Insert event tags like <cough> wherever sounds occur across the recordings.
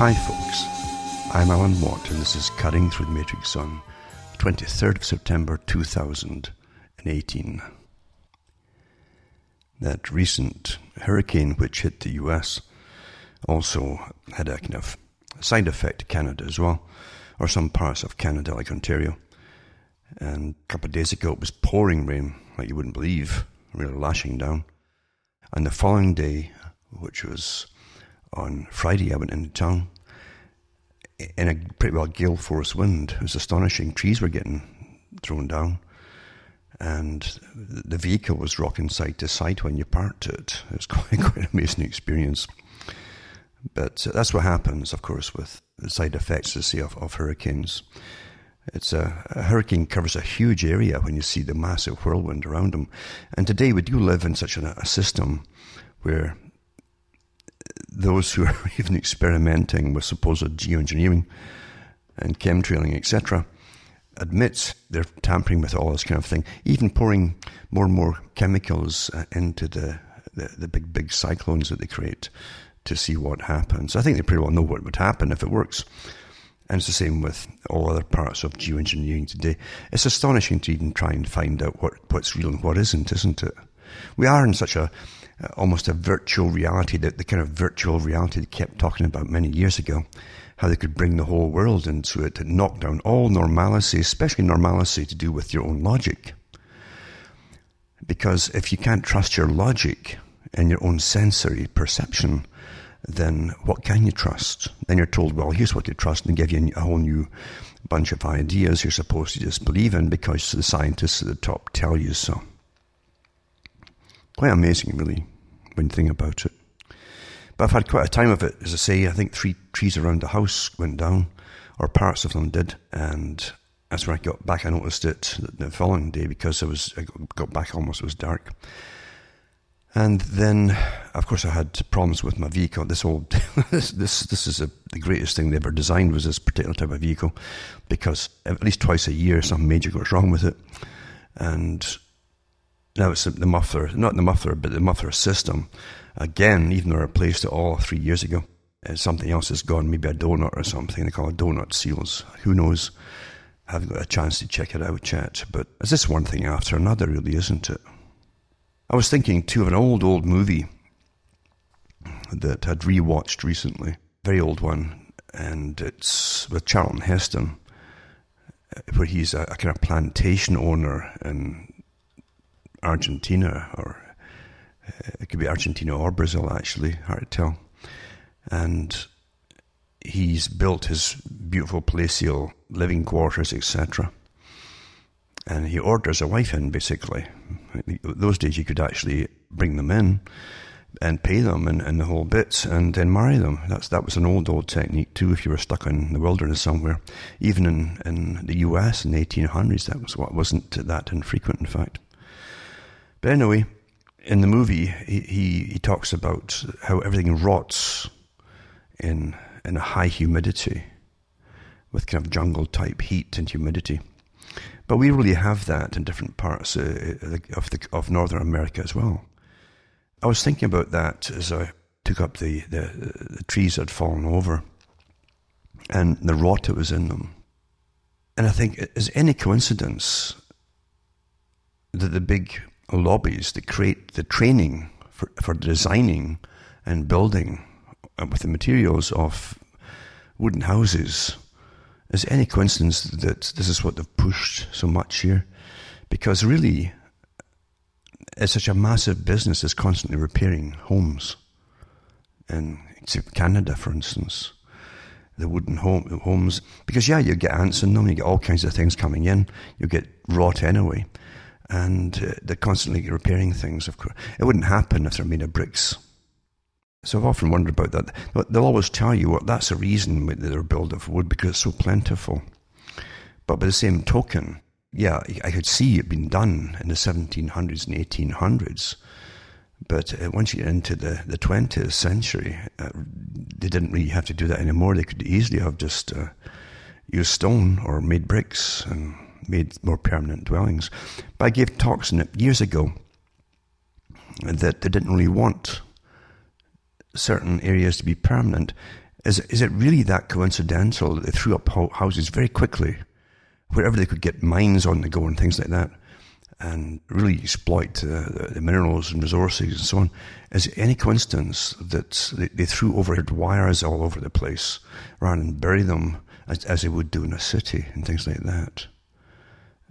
Hi, folks. I'm Alan Watt, and this is Cutting Through the Matrix on 23rd of September 2018. That recent hurricane which hit the US also had a kind of side effect to Canada as well, or some parts of Canada like Ontario. And a couple of days ago it was pouring rain, like you wouldn't believe, really lashing down. And the following day, which was on Friday, I went into town in a pretty well gale force wind. It was astonishing. Trees were getting thrown down, and the vehicle was rocking side to side when you parked it. It was <laughs> quite, quite an amazing experience. But that's what happens, of course, with the side effects, you see, of, of hurricanes. It's a, a, hurricane covers a huge area when you see the massive whirlwind around them. And today we do live in such a, a system where those who are <laughs> even experimenting with supposed geoengineering and chemtrailing, etc., admits they're tampering with all this kind of thing, even pouring more and more chemicals uh, into the, the, the big, big cyclones that they create to see what happens. I think they pretty well know what would happen if it works. And it's the same with all other parts of geoengineering today. It's astonishing to even try and find out what, what's real and what isn't, isn't it? We are in such a uh, almost a virtual reality, the, the kind of virtual reality they kept talking about many years ago, how they could bring the whole world into it and knock down all normalcy, especially normalcy to do with your own logic. Because if you can't trust your logic and your own sensory perception, then what can you trust? Then you're told, well, here's what you trust, and they give you a whole new bunch of ideas you're supposed to just believe in because the scientists at the top tell you so. Quite amazing, really, when you think about it. But I've had quite a time of it. As I say, I think three trees around the house went down, or parts of them did. And as when I got back, I noticed it the following day because I was I got back almost it was dark. And then, of course, I had problems with my vehicle. This old, <laughs> this this this is a, the greatest thing they ever designed was this particular type of vehicle, because at least twice a year something major goes wrong with it, and now it's the muffler, not the muffler, but the muffler system. Again, even though I replaced it all three years ago, uh, something else has gone, maybe a donut or something. They call it donut seals. Who knows? I haven't got a chance to check it out yet. But it's this one thing after another, really, isn't it? I was thinking too of an old, old movie that I'd rewatched recently. Very old one. And it's with Charlton Heston, uh, where he's a, a kind of plantation owner in Argentina, or uh, it could be Argentina or Brazil, actually, hard to tell. And he's built his beautiful palatial living quarters, etc. And he orders a wife in, basically. Those days you could actually bring them in and pay them and, and the whole bit and then marry them. That's that was an old old technique too if you were stuck in the wilderness somewhere. Even in, in the US in the eighteen hundreds that was what wasn't that infrequent in fact. But anyway, in the movie, he, he, he talks about how everything rots in, in a high humidity with kind of jungle type heat and humidity. But we really have that in different parts uh, uh, of, the, of Northern America as well. I was thinking about that as I took up the, the, the trees that had fallen over and the rot that was in them. And I think, is any coincidence that the big lobbies that create the training for, for designing and building uh, with the materials of wooden houses. Is any coincidence that this is what they've pushed so much here? Because really, it's such a massive business that's constantly repairing homes. And in Canada, for instance, the wooden home, homes, because yeah, you get ants in them, you get all kinds of things coming in, you get rot anyway and uh, they're constantly repairing things. Of course, it wouldn't happen if they're made of bricks. So I've often wondered about that. They'll always tell you well, that's the reason they're built of wood because it's so plentiful. But by the same token, yeah, I could see it being done in the 1700s and 1800s. But uh, once you get into the, the 20th century, uh, they didn't really have to do that anymore. They could easily have just uh, used stone or made bricks and made more permanent dwellings. But I gave talks in it years ago that they didn't really want certain areas to be permanent. Is, is it really that coincidental that they threw up houses very quickly, wherever they could get mines on the go and things like that, and really exploit uh, the, the, minerals and resources and so on? Is it any coincidence that they, they, threw overhead wires all over the place rather than bury them as, as they would do in a city and things like that?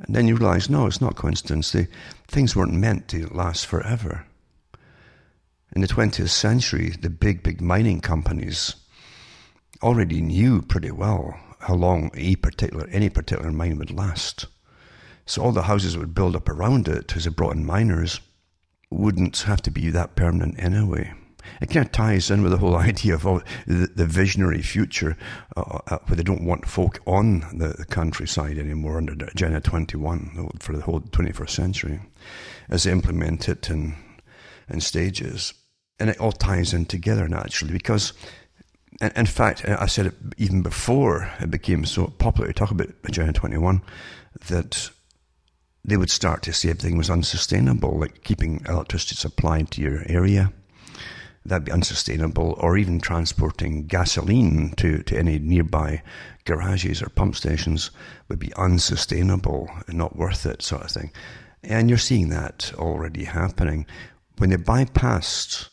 And then you realize, no, it's not coincidence. They, things weren't meant to last forever. In the 20th century, the big, big mining companies already knew pretty well how long a particular, any particular mine would last. So all the houses that would build up around it as they brought in miners wouldn't have to be that permanent anyway. It kind of ties in with the whole <laughs> idea of the, visionary future, uh, uh, where they don't want folk on the, countryside anymore under Agenda 21 for the whole 21st century, as they implement it in, in stages. And it all ties in together naturally because in fact, I said it even before it became so popular to talk about Agenda 21 that they would start to see everything was unsustainable, like keeping electricity supplied to your area. That'd be unsustainable, or even transporting gasoline to, to any nearby garages or pump stations would be unsustainable and not worth it, sort of thing. And you're seeing that already happening. When they bypassed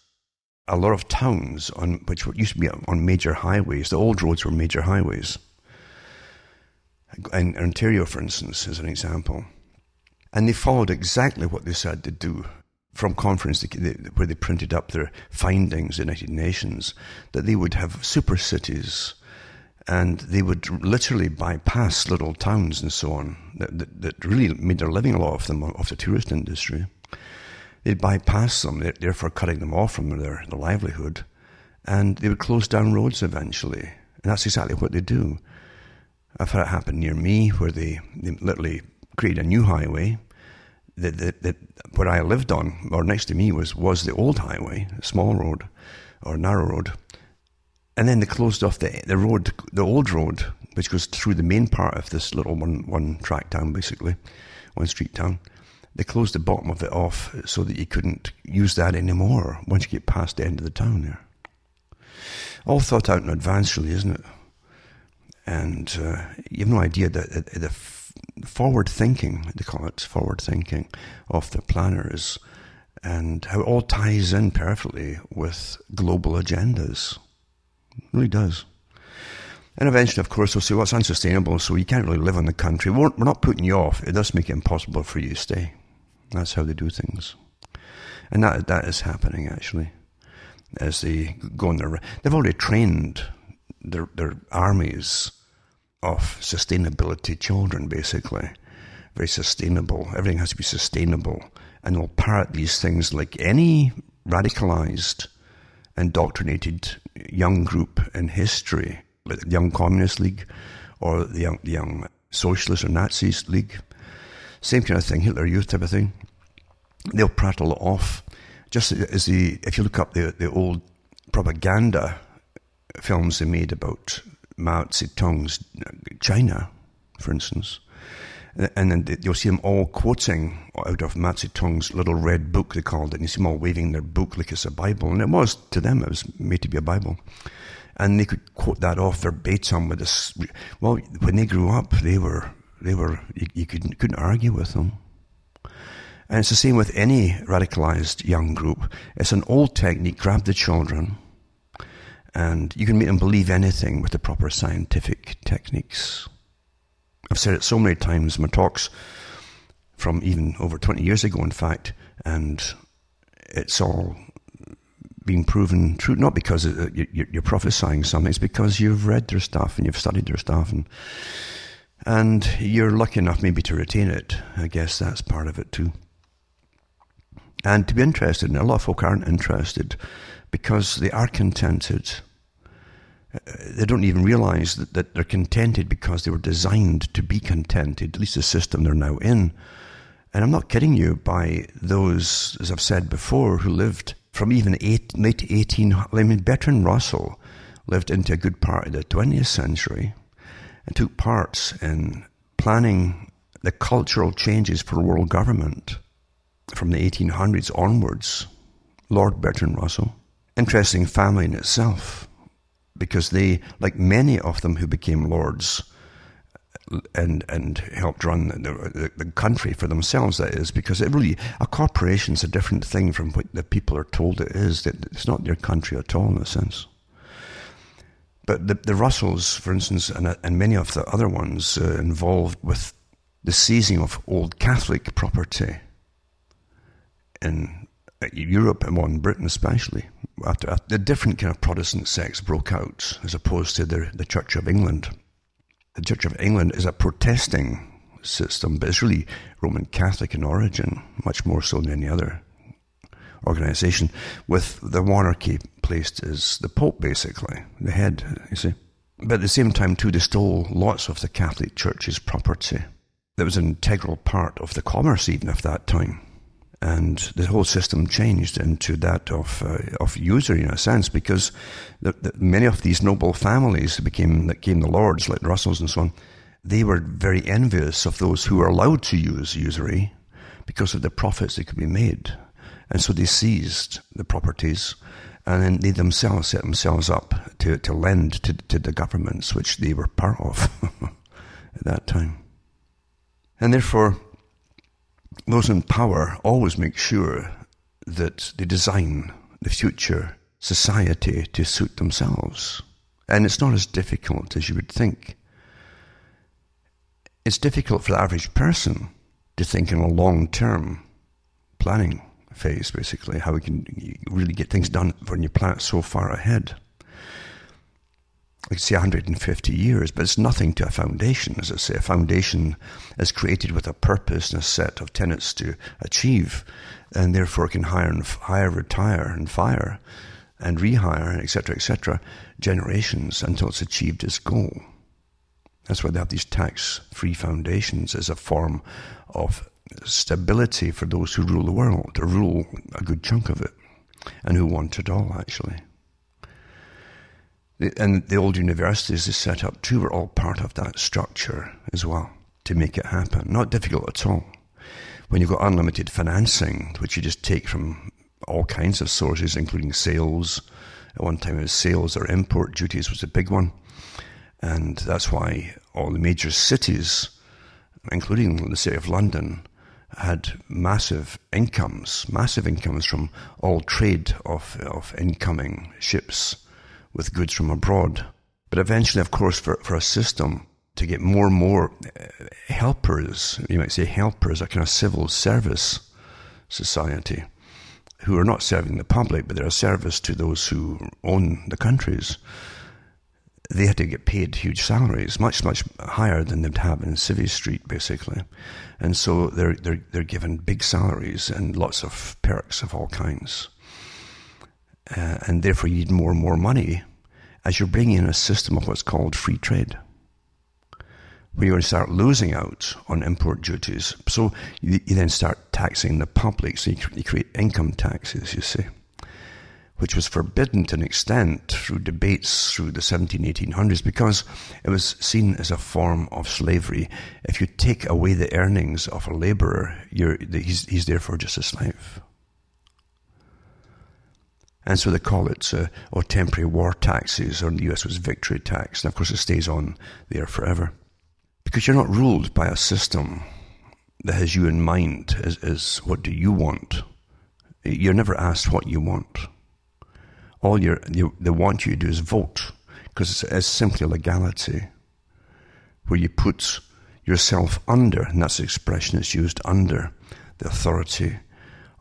a lot of towns on which used to be on major highways. The old roads were major highways. In Ontario, for instance, is an example. And they followed exactly what they said to do from conference where they printed up their findings, the United Nations, that they would have super cities and they would literally bypass little towns and so on that, that, that really made their living, a lot of them, off the tourist industry they'd bypass them, therefore cutting them off from their, their livelihood, and they would close down roads eventually. And that's exactly what they do. I've had it happen near me where they, they literally create a new highway that, that, that where I lived on, or next to me, was, was the old highway, small road or narrow road. And then they closed off the, the road, the old road, which goes through the main part of this little one, one track town, basically, one street town they closed the bottom of it off so that you couldn't use that anymore once you get past the end of the town there. All thought out in advance, really, isn't it? And uh, you have no idea that the forward thinking, they call it forward thinking, of the planners and how it all ties in perfectly with global agendas. It really does. And eventually, of course, they'll say, well, it's unsustainable, so you can't really live in the country. We're, we're not putting you off. It does make it impossible for you to stay. That's how they do things. And that, that is happening actually. As they go on their, they've already trained their, their armies of sustainability children, basically. Very sustainable. Everything has to be sustainable. And they'll parrot these things like any radicalized, indoctrinated young group in history, like the Young Communist League or the Young, the young Socialist or Nazis League same kind of thing, Hitler Youth type of thing. They'll prattle off. Just as the, if you look up the, the old propaganda films they made about Mao Zedong's China, for instance, and then you'll see them all quoting out of Mao Zedong's little red book, they called it, and you see them all waving their book like it's a Bible. And it was, to them, it was made to be a Bible. And they could quote that off verbatim with this. Well, when they grew up, they were they were, you, you couldn't, couldn't argue with them. And it's the same with any radicalized young group. It's an old technique, grab the children, and you can make them believe anything with the proper scientific techniques. I've said it so many times in my talks from even over 20 years ago, in fact, and it's all been proven true, not because uh, you're prophesying something, it's because you've read their stuff and you've studied their stuff and and you're lucky enough maybe to retain it. I guess that's part of it too. And to be interested, and a lot of folk aren't interested because they are contented. They don't even realize that, that they're contented because they were designed to be contented, at least the system they're now in. And I'm not kidding you by those, as I've said before, who lived from even eight, late 18, I mean, Bertrand Russell lived into a good part of the 20th century and took parts in planning the cultural changes for world government from the 1800s onwards. Lord Bertrand Russell. Interesting family in itself. Because they, like many of them who became lords and and helped run the, the, the, country for themselves, that is, because it really, a corporation is a different thing from what the people are told it is. That it's not their country at all, in a sense. But the, the Russells, for instance, and, and many of the other ones uh, involved with the seizing of old Catholic property in Europe and in Britain especially, after the different kind of Protestant sects broke out as opposed to the, the Church of England. The Church of England is a protesting system, but it's really Roman Catholic in origin, much more so than any other organization, with the monarchy placed as the Pope, basically, the head, you see. But at the same time, too, they stole lots of the Catholic Church's property. That was an integral part of the commerce, even of that time. And the whole system changed into that of, uh, of usury, in a sense, because the, the, many of these noble families that became, that became the lords, like the Russells and so on, they were very envious of those who were allowed to use usury because of the profits that could be made. And so they seized the properties and then they themselves set themselves up to, to lend to, to the governments which they were part of <laughs> at that time. And therefore, those in power always make sure that they design the future society to suit themselves. And it's not as difficult as you would think. It's difficult for the average person to think in a long term planning phase, basically, how we can really get things done when you plan it so far ahead. Could say 150 years, but it's nothing to a foundation, as I say. A foundation is created with a purpose and a set of tenets to achieve, and therefore can hire and hire, retire, and fire, and rehire, etc., etc., generations until it's achieved its goal. That's why they have these tax-free foundations as a form of stability for those who rule the world, to rule a good chunk of it, and who want it all, actually. And the old universities they set up too were all part of that structure as well to make it happen. Not difficult at all. When you've got unlimited financing, which you just take from all kinds of sources, including sales. At one time, it was sales or import duties was a big one. And that's why all the major cities, including the city of London, had massive incomes, massive incomes from all trade of, of incoming ships with goods from abroad. But eventually, of course, for, for a system to get more and more uh, helpers, you might say helpers, a kind of civil service society, who are not serving the public, but they're a service to those who own the countries. They had to get paid huge salaries, much, much higher than they'd have in Civvy Street, basically. And so they're, they're, they're given big salaries and lots of perks of all kinds uh, and therefore you need more and more money as you're bringing in a system of what's called free trade. Where you're going to start losing out on import duties. So you, you then start taxing the public. So you, you create income taxes, you see, which was forbidden to an extent through debates through the 17, 1800s because it was seen as a form of slavery. If you take away the earnings of a laborer, he's, he's therefore just a slave. And so they call it, uh, or temporary war taxes, or in the US was victory tax. And of course, it stays on there forever. Because you're not ruled by a system that has you in mind as, as what do you want. You're never asked what you want. All you, they want you to do is vote, because it's, it's simply legality where you put yourself under, and that's the expression that's used under the authority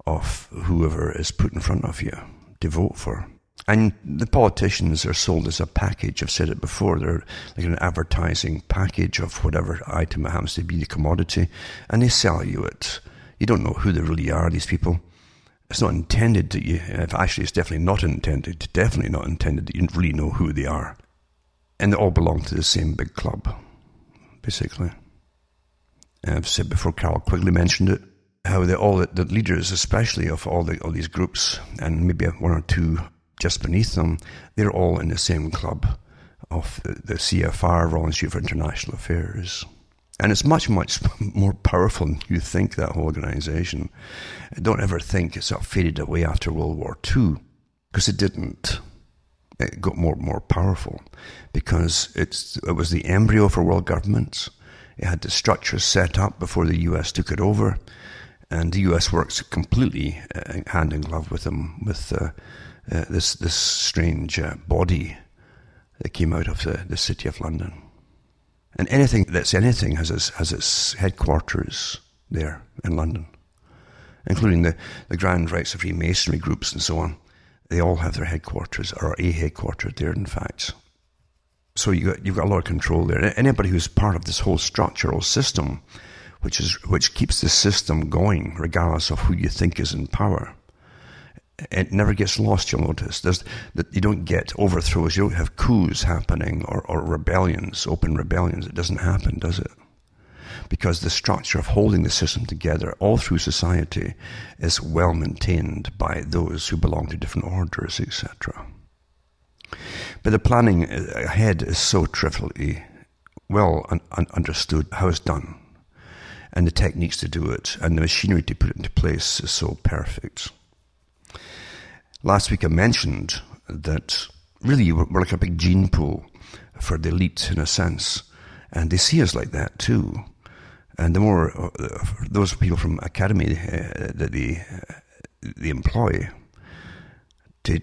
of whoever is put in front of you to vote for. And the politicians are sold as a package. I've said it before. They're like an advertising package of whatever item it happens to be, the commodity, and they sell you it. You don't know who they really are, these people. It's not intended that you, actually, it's definitely not intended, definitely not intended that you really know who they are. And they all belong to the same big club, basically. And I've said before, Carroll Quigley mentioned it how the, all the, the, leaders, especially of all the all these groups, and maybe one or two just beneath them, they're all in the same club of the, the CFR, Royal Institute for International Affairs. And it's much, much <laughs> more powerful than you think, that whole organization. Don't ever think it sort of faded away after World War II, because it didn't. it got more and more powerful because it's, it was the embryo for world governments. It had the structures set up before the US took it over, and the US works completely uh, hand in glove with them, with uh, uh, this this strange uh, body that came out of the, the city of London. And anything that's anything has its, has its headquarters there in London, including the, the Grand Rites of Freemasonry groups and so on. They all have their headquarters, or a headquarters there, in fact. So you got, you've got a lot of control there. Anybody who's part of this whole structural system, which is which keeps the system going, regardless of who you think is in power, it never gets lost. You'll notice there's that you don't get overthrows. You don't have coups happening or, or rebellions, open rebellions. It doesn't happen, does it? because the structure of holding the system together all through society is well maintained by those who belong to different orders, etc. But the planning ahead is so trivially well un- un- understood how it's done, and the techniques to do it, and the machinery to put it into place is so perfect. Last week I mentioned that really we're, like a big gene pool for the elite in a sense, and they see us like that too. And the more uh, those people from academy uh, that they, uh, they employ to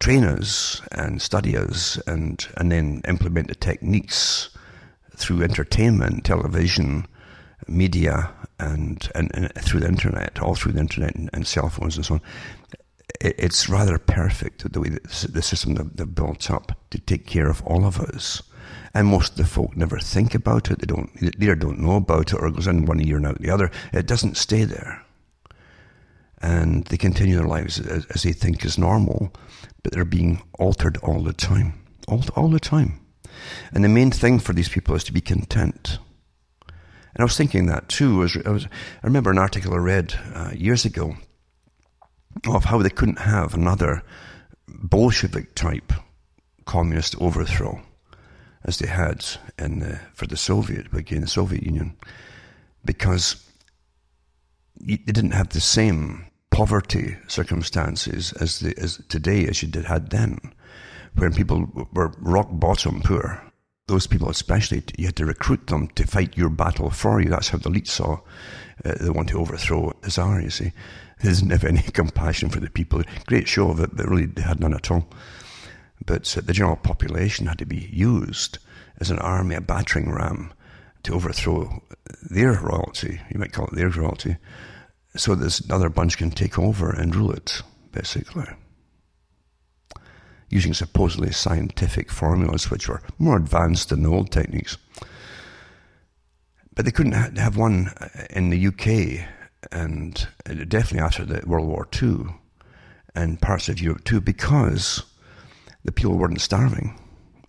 train us and study us and, and then implement the techniques through entertainment, television, media, and, and, and through the internet, all through the internet and, and cell phones and so on. It, it's rather perfect the way the system they've built up to take care of all of us. And most of the folk never think about it. They don't, they don't know about it or it goes in one ear and out the other. It doesn't stay there. And they continue their lives as, as they think is normal, but they're being altered all the time. All, all the time. And the main thing for these people is to be content. And I was thinking that too. I, was, I remember an article I read uh, years ago of how they couldn't have another Bolshevik type communist overthrow as they had in the, for the Soviet, again, the Soviet Union, because they didn't have the same poverty circumstances as, the, as today as you did had then, when people were rock bottom poor. Those people, especially, you had to recruit them to fight your battle for you. That's how the elite saw uh, they want to overthrow the Tsar, you see. They didn't have <laughs> any compassion for the people. Great show of it, but really they had none at all but the general population had to be used as an army, a battering ram, to overthrow their royalty. You might call it their royalty, so this other bunch can take over and rule it, basically. Using supposedly scientific formulas which were more advanced than the old techniques. But they couldn't have one uh, in the UK, and uh, definitely after the World War II, and parts of Europe too, because the people weren't starving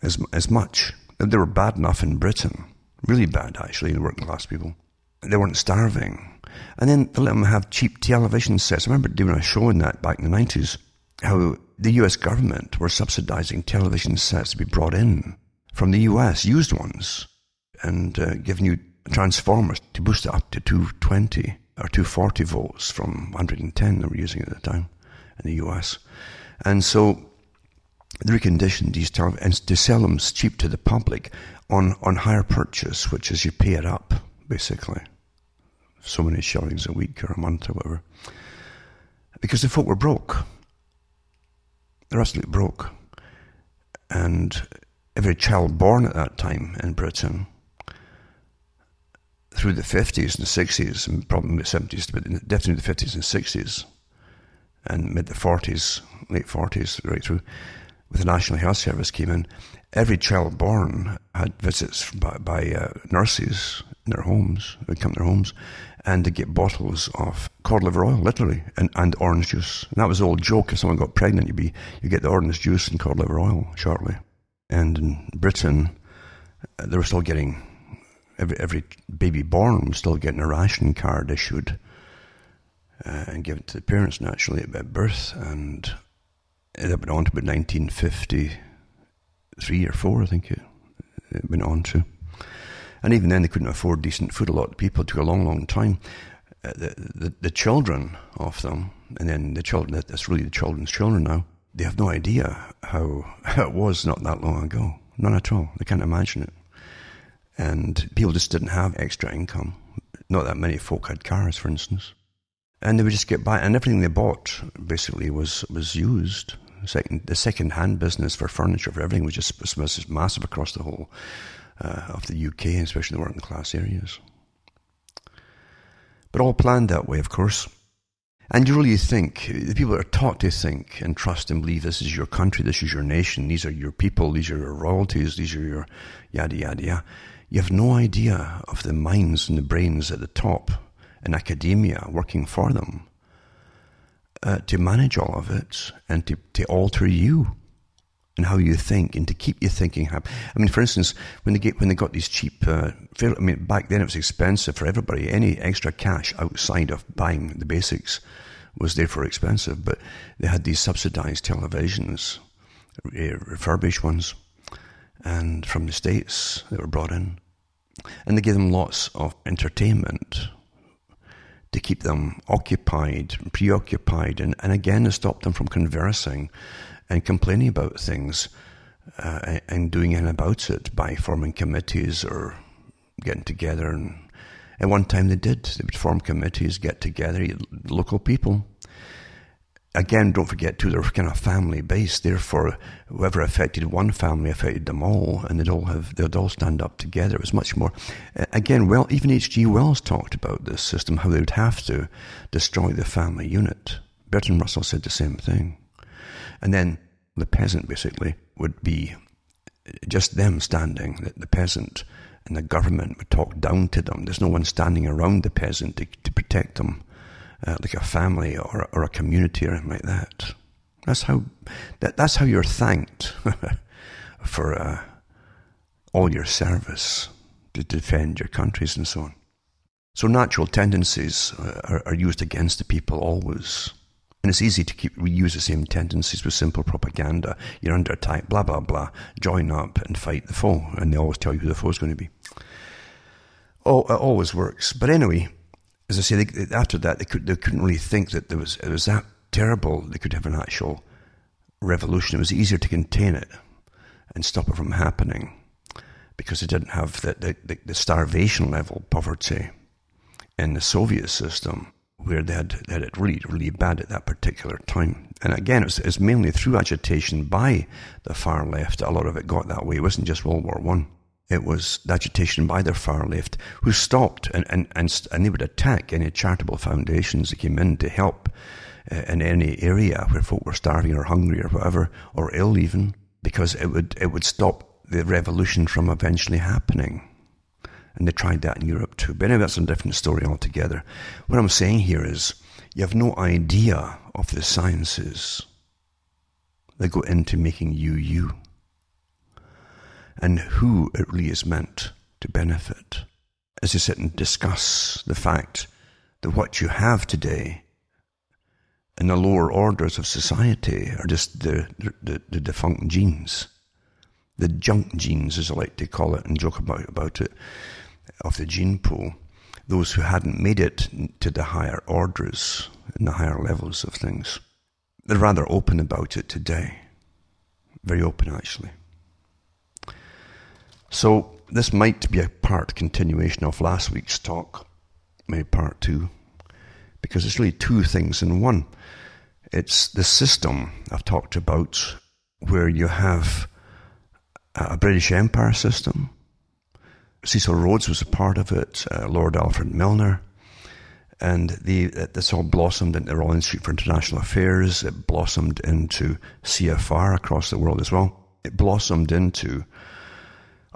as, as much. They were bad enough in Britain, really bad actually, the working class people. They weren't starving. And then they let them have cheap television sets. I remember doing a show in that back in the 90s, how the US government were subsidizing television sets to be brought in from the US, used ones, and uh, giving you transformers to boost it up to 220 or 240 volts from 110 they were using at the time in the US. And so they reconditioned these televisions and to sell them cheap to the public on, on hire purchase, which is you pay it up, basically. So many shillings a week or a month or whatever. Because the folk were broke. They're absolutely broke. And every child born at that time in Britain, through the 50s and 60s, and probably the 70s, but definitely the 50s and 60s, and mid the 40s, late 40s, right through, with the National Health Service came in, every child born had visits by, by uh, nurses in their homes. They'd come to their homes and they'd get bottles of cod liver oil, literally, and, and orange juice. And that was the old joke. If someone got pregnant, you'd be, you get the orange juice and cod liver oil shortly. And in Britain, uh, they were still getting, every, every baby born was still getting a ration card issued uh, and given to the parents naturally at birth. And it went on to about 1953 or 4, I think it, it went on to. And even then, they couldn't afford decent food. A lot of people took a long, long time. Uh, the, the, the children of them, and then the children, that's really the children's children now, they have no idea how, <laughs> how it was not that long ago. None at all. They can't imagine it. And people just didn't have extra income. Not that many folk had cars, for instance. And they would just get by, and everything they bought basically was, was used. Second, the second-hand business for furniture, for everything was just was massive across the whole uh, of the UK, especially the working class areas. But all planned that way, of course. And you really think, the people are taught to think and trust and believe this is your country, this is your nation, these are your people, these are your royalties, these are your yada yada yada. You have no idea of the minds and the brains at the top in academia working for them uh, to manage all of it and to, to alter you and how you think and to keep you thinking happy. I mean, for instance, when they get when they got these cheap, uh, I mean, back then it was expensive for everybody. Any extra cash outside of buying the basics was therefore expensive. But they had these subsidized televisions, refurbished ones, and from the states they were brought in, and they gave them lots of entertainment to keep them occupied, preoccupied, and, and again to stop them from conversing and complaining about things uh, and doing anything about it by forming committees or getting together. And at one time they did. They would form committees, get together, local people. Again, don't forget too, they're kind of family based. Therefore, whoever affected one family affected them all, and they'd all have they'd all stand up together. It was much more. Again, well, even H.G. Wells talked about this system, how they would have to destroy the family unit. Bertrand Russell said the same thing. And then the peasant basically would be just them standing, the, the peasant and the government would talk down to them. There's no one standing around the peasant to, to protect them, uh, like a family or, or a community or anything like that. That's how, that, that's how you're thanked <laughs> for uh, all your service to defend your countries and so on. So natural tendencies uh, are, are used against the people always. And it's easy to keep reuse the same tendencies with simple propaganda. You're under attack, blah blah blah. Join up and fight the foe, and they always tell you who the foe is going to be. Oh, it always works. But anyway, as I say, they, after that they could couldn't really think that there was it was that terrible. They could have an actual revolution. It was easier to contain it and stop it from happening because they didn't have the, the, the starvation level poverty in the Soviet system where they had, they had it really, really bad at that particular time. And again, it was, it mainly through agitation by the far left. A lot of it got that way. It wasn't just World War One. It was the agitation by the far left who stopped and, and, and, and they would attack any charitable foundations that came in to help uh, in any area where folk were starving or hungry or whatever, or ill even, because it would, it would stop the revolution from eventually happening. And they tried that in Europe too. But anyway, that's a different story altogether. What I'm saying here is you have no idea of the sciences that go into making you you and who it really is meant to benefit. As you sit and discuss the fact that what you have today in the lower orders of society are just the, the, the defunct genes, the junk genes, as I like to call it and joke about, about it of the gene pool, those who hadn't made it to the higher orders and the higher levels of things. They're rather open about it today. Very open, actually. So, this might be a part continuation of last week's talk, maybe part two, because it's really two things in one. It's the system I've talked about where you have a British Empire system, Cecil Rhodes was a part of it, uh, Lord Alfred Milner. And the, this all blossomed into the Royal Institute for International Affairs. It blossomed into CFR across the world as well. It blossomed into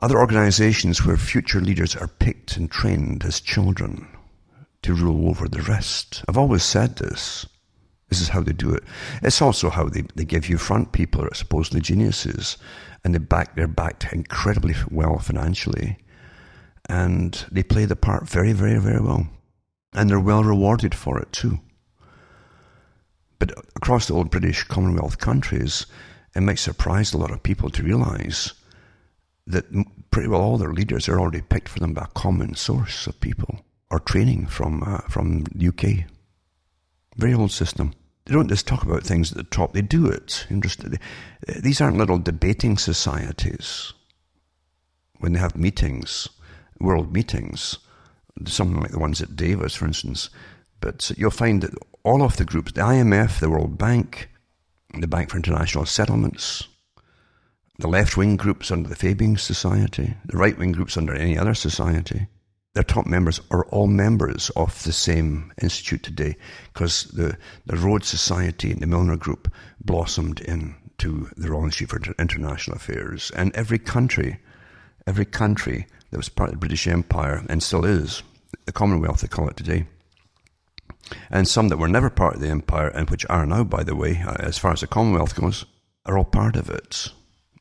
other organizations where future leaders are picked and trained as children to rule over the rest. I've always said this. This is how they do it. It's also how they, they give you front people who are supposedly geniuses and they back, they're backed incredibly well financially and they play the part very, very, very well. And they're well rewarded for it too. But across the old British Commonwealth countries, it might surprise a lot of people to realize that pretty well all their leaders are already picked for them by a common source of people or training from uh, from the UK. Very old system. they don't just talk about things at the top, they do it. These aren't little debating societies. When they have meetings, world meetings, something like the ones at Davos, for instance, but you'll find that all of the groups, the IMF, the World Bank, the Bank for International Settlements, the left wing groups under the Fabian Society, the right wing groups under any other society, their top members are all members of the same institute today because the, the Rhodes Society and the Milner Group blossomed into the Royal Institute for International Affairs. And every country, every country that was part of the British Empire and still is, the Commonwealth they call it today, and some that were never part of the empire and which are now, by the way, uh, as far as the Commonwealth goes, are all part of it.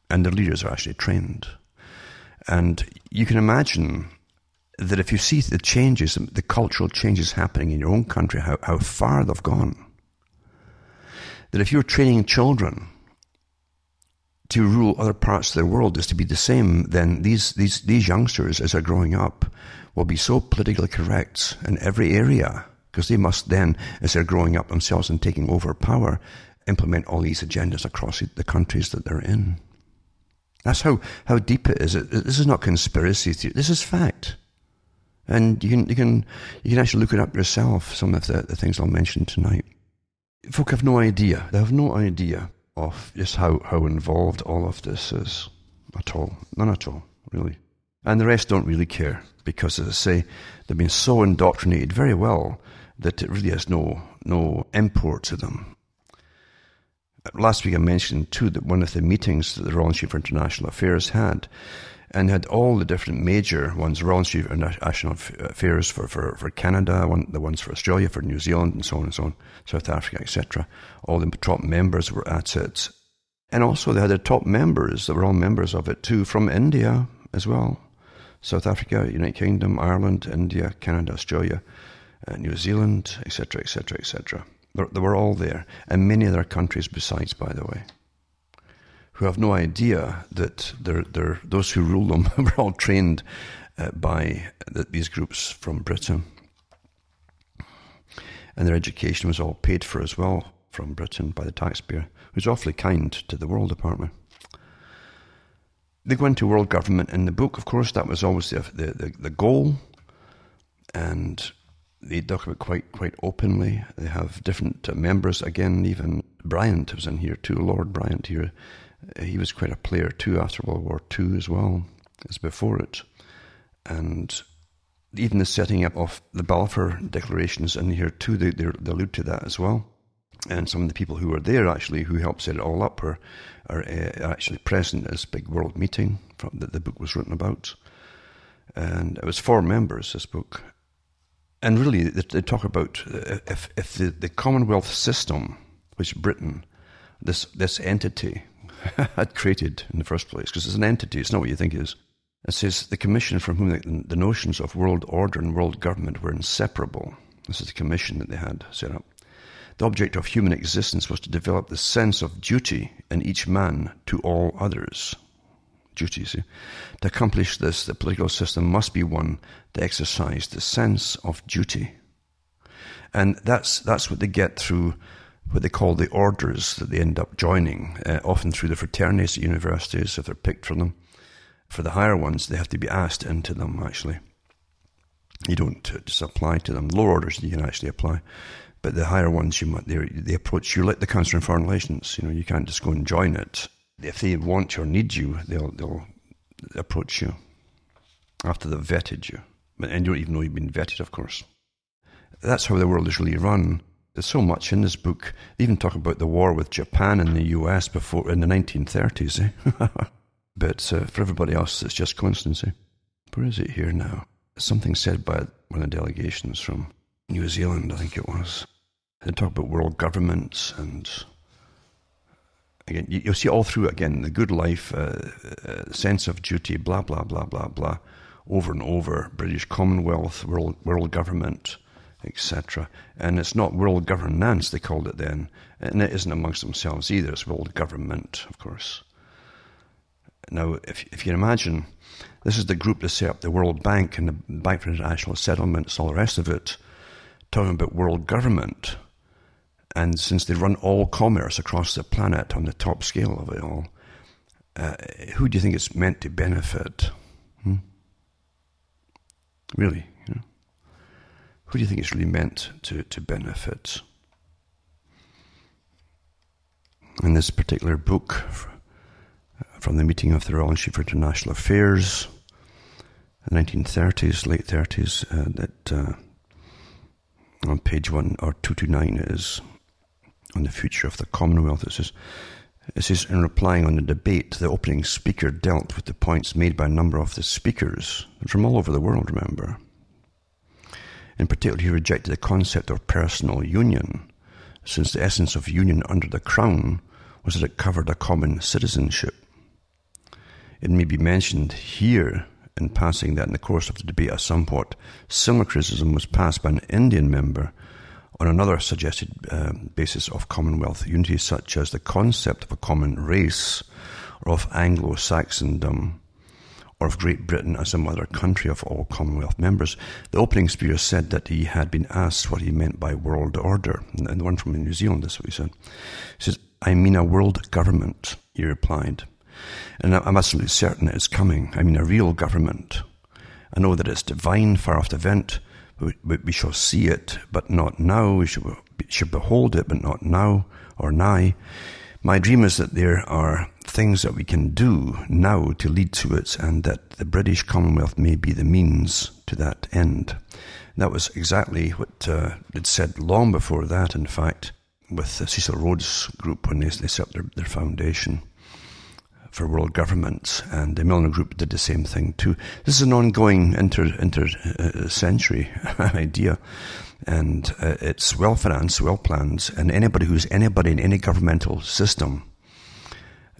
And their leaders are actually trained. And you can imagine that if you see the changes, the cultural changes happening in your own country, how, how far they've gone, that if you're training children to rule other parts of the world is to be the same, then these, these, these youngsters, as they're growing up, will be so politically correct in every area, because they must then, as they're growing up themselves and taking over power, implement all these agendas across the countries that they're in. That's how, how deep it is. This is not conspiracy theory. This is fact. And you can, you can, you can actually look it up yourself, some of the, the things I'll mention tonight. Folk have no idea. They have no idea of just how, how involved all of this is at all. None at all, really. And the rest don't really care because, as I say, they've been so indoctrinated very well that it really has no, no import to them. Last week I mentioned too that one of the meetings that the Royal Institute for International Affairs had and had all the different major ones, Royal Institute for National Affairs for, for, for Canada, one, the ones for Australia, for New Zealand, and so on and so on, South Africa, etc. All the top members were at it. And also they had the top members that were all members of it too from India as well. South Africa, United Kingdom, Ireland, India, Canada, Australia, uh, New Zealand, etc., etc., etc. They were all there, and many other countries besides, by the way who have no idea that they're, they're, those who rule them <laughs> were all trained uh, by the, these groups from Britain. And their education was all paid for as well from Britain by the taxpayer, who's awfully kind to the World Department. They go into world government in the book, of course, that was always the, the, the, the goal. And they talk about quite quite openly. They have different uh, members. Again, even Bryant was in here too. Lord Bryant here he was quite a player too after World War II as well as before it. And even the setting up of the Balfour declarations in here too, they, they, allude to that as well. And some of the people who were there actually, who helped set it all up, are, are uh, actually present at this big world meeting that the book was written about. And it was four members, this book. And really, they, they talk about uh, if, if the, the Commonwealth system, which Britain, this, this entity, <laughs> had created in the first place, because it's an entity, it's not what you think it is. It says the commission from whom the, the notions of world order and world government were inseparable. This is the commission that they had set up. The object of human existence was to develop the sense of duty in each man to all others. Duty, see? To accomplish this, the political system must be one that exercised the sense of duty. And that's, that's what they get through what they call the orders that they end up joining, uh, often through the fraternities at universities, if they're picked from them. For the higher ones, they have to be asked into them, actually. You don't uh, just apply to them. Lower orders, you can actually apply. But the higher ones, you might, they, they approach you like the Council on Foreign Relations. You know, you can't just go and join it. If they want you or need you, they'll, they'll approach you after they've vetted you. And you don't even know you've been vetted, of course. That's how the world is really run. There's so much in this book. They even talk about the war with Japan and the US before in the 1930s. Eh? <laughs> but uh, for everybody else, it's just coincidence. Eh? Where is it here now? Something said by one of the delegations from New Zealand, I think it was. They talk about world governments and again, you, will see all through again the good life, uh, uh, sense of duty, blah blah blah blah blah, over and over. British Commonwealth, world world government, etc. And it's not world governance, they called it then. And it isn't amongst themselves either, it's world government, of course. Now, if, if you imagine, this is the group that set up the World Bank and the Bank for International Settlements, all the rest of it, talking about world government. And since they run all commerce across the planet on the top scale of it all, uh, who do you think it's meant to benefit? Hmm? Really? Who do you think it's really meant to, to benefit? In this particular book, from the meeting of the Royal Institute for International Affairs, the 1930s, late 30s, uh, that uh, on page one or 229 is on the future of the Commonwealth. It says, it says, in replying on the debate, the opening speaker dealt with the points made by a number of the speakers from all over the world, remember. In particular, he rejected the concept of personal union, since the essence of union under the Crown was that it covered a common citizenship. It may be mentioned here in passing that in the course of the debate, a somewhat similar criticism was passed by an Indian member on another suggested uh, basis of Commonwealth unity, such as the concept of a common race, or of Anglo Saxondom, or of Great Britain as a mother country of all Commonwealth members. The opening speaker said that he had been asked what he meant by world order, and the one from New Zealand, that's what he said. He says, I mean a world government, he replied. And I'm absolutely certain it's coming. I mean a real government. I know that it's divine, far off the event, we shall see it, but not now. We shall behold it, but not now or nigh. My dream is that there are things that we can do now to lead to it, and that the British Commonwealth may be the means to that end. That was exactly what uh, it said long before that, in fact, with the Cecil Rhodes group when they, they set up their, their foundation for world governments, and the Milner Group did the same thing too. This is an ongoing inter inter uh, century <laughs> idea, and uh, it's well financed, well planned, and anybody who's anybody in any governmental system,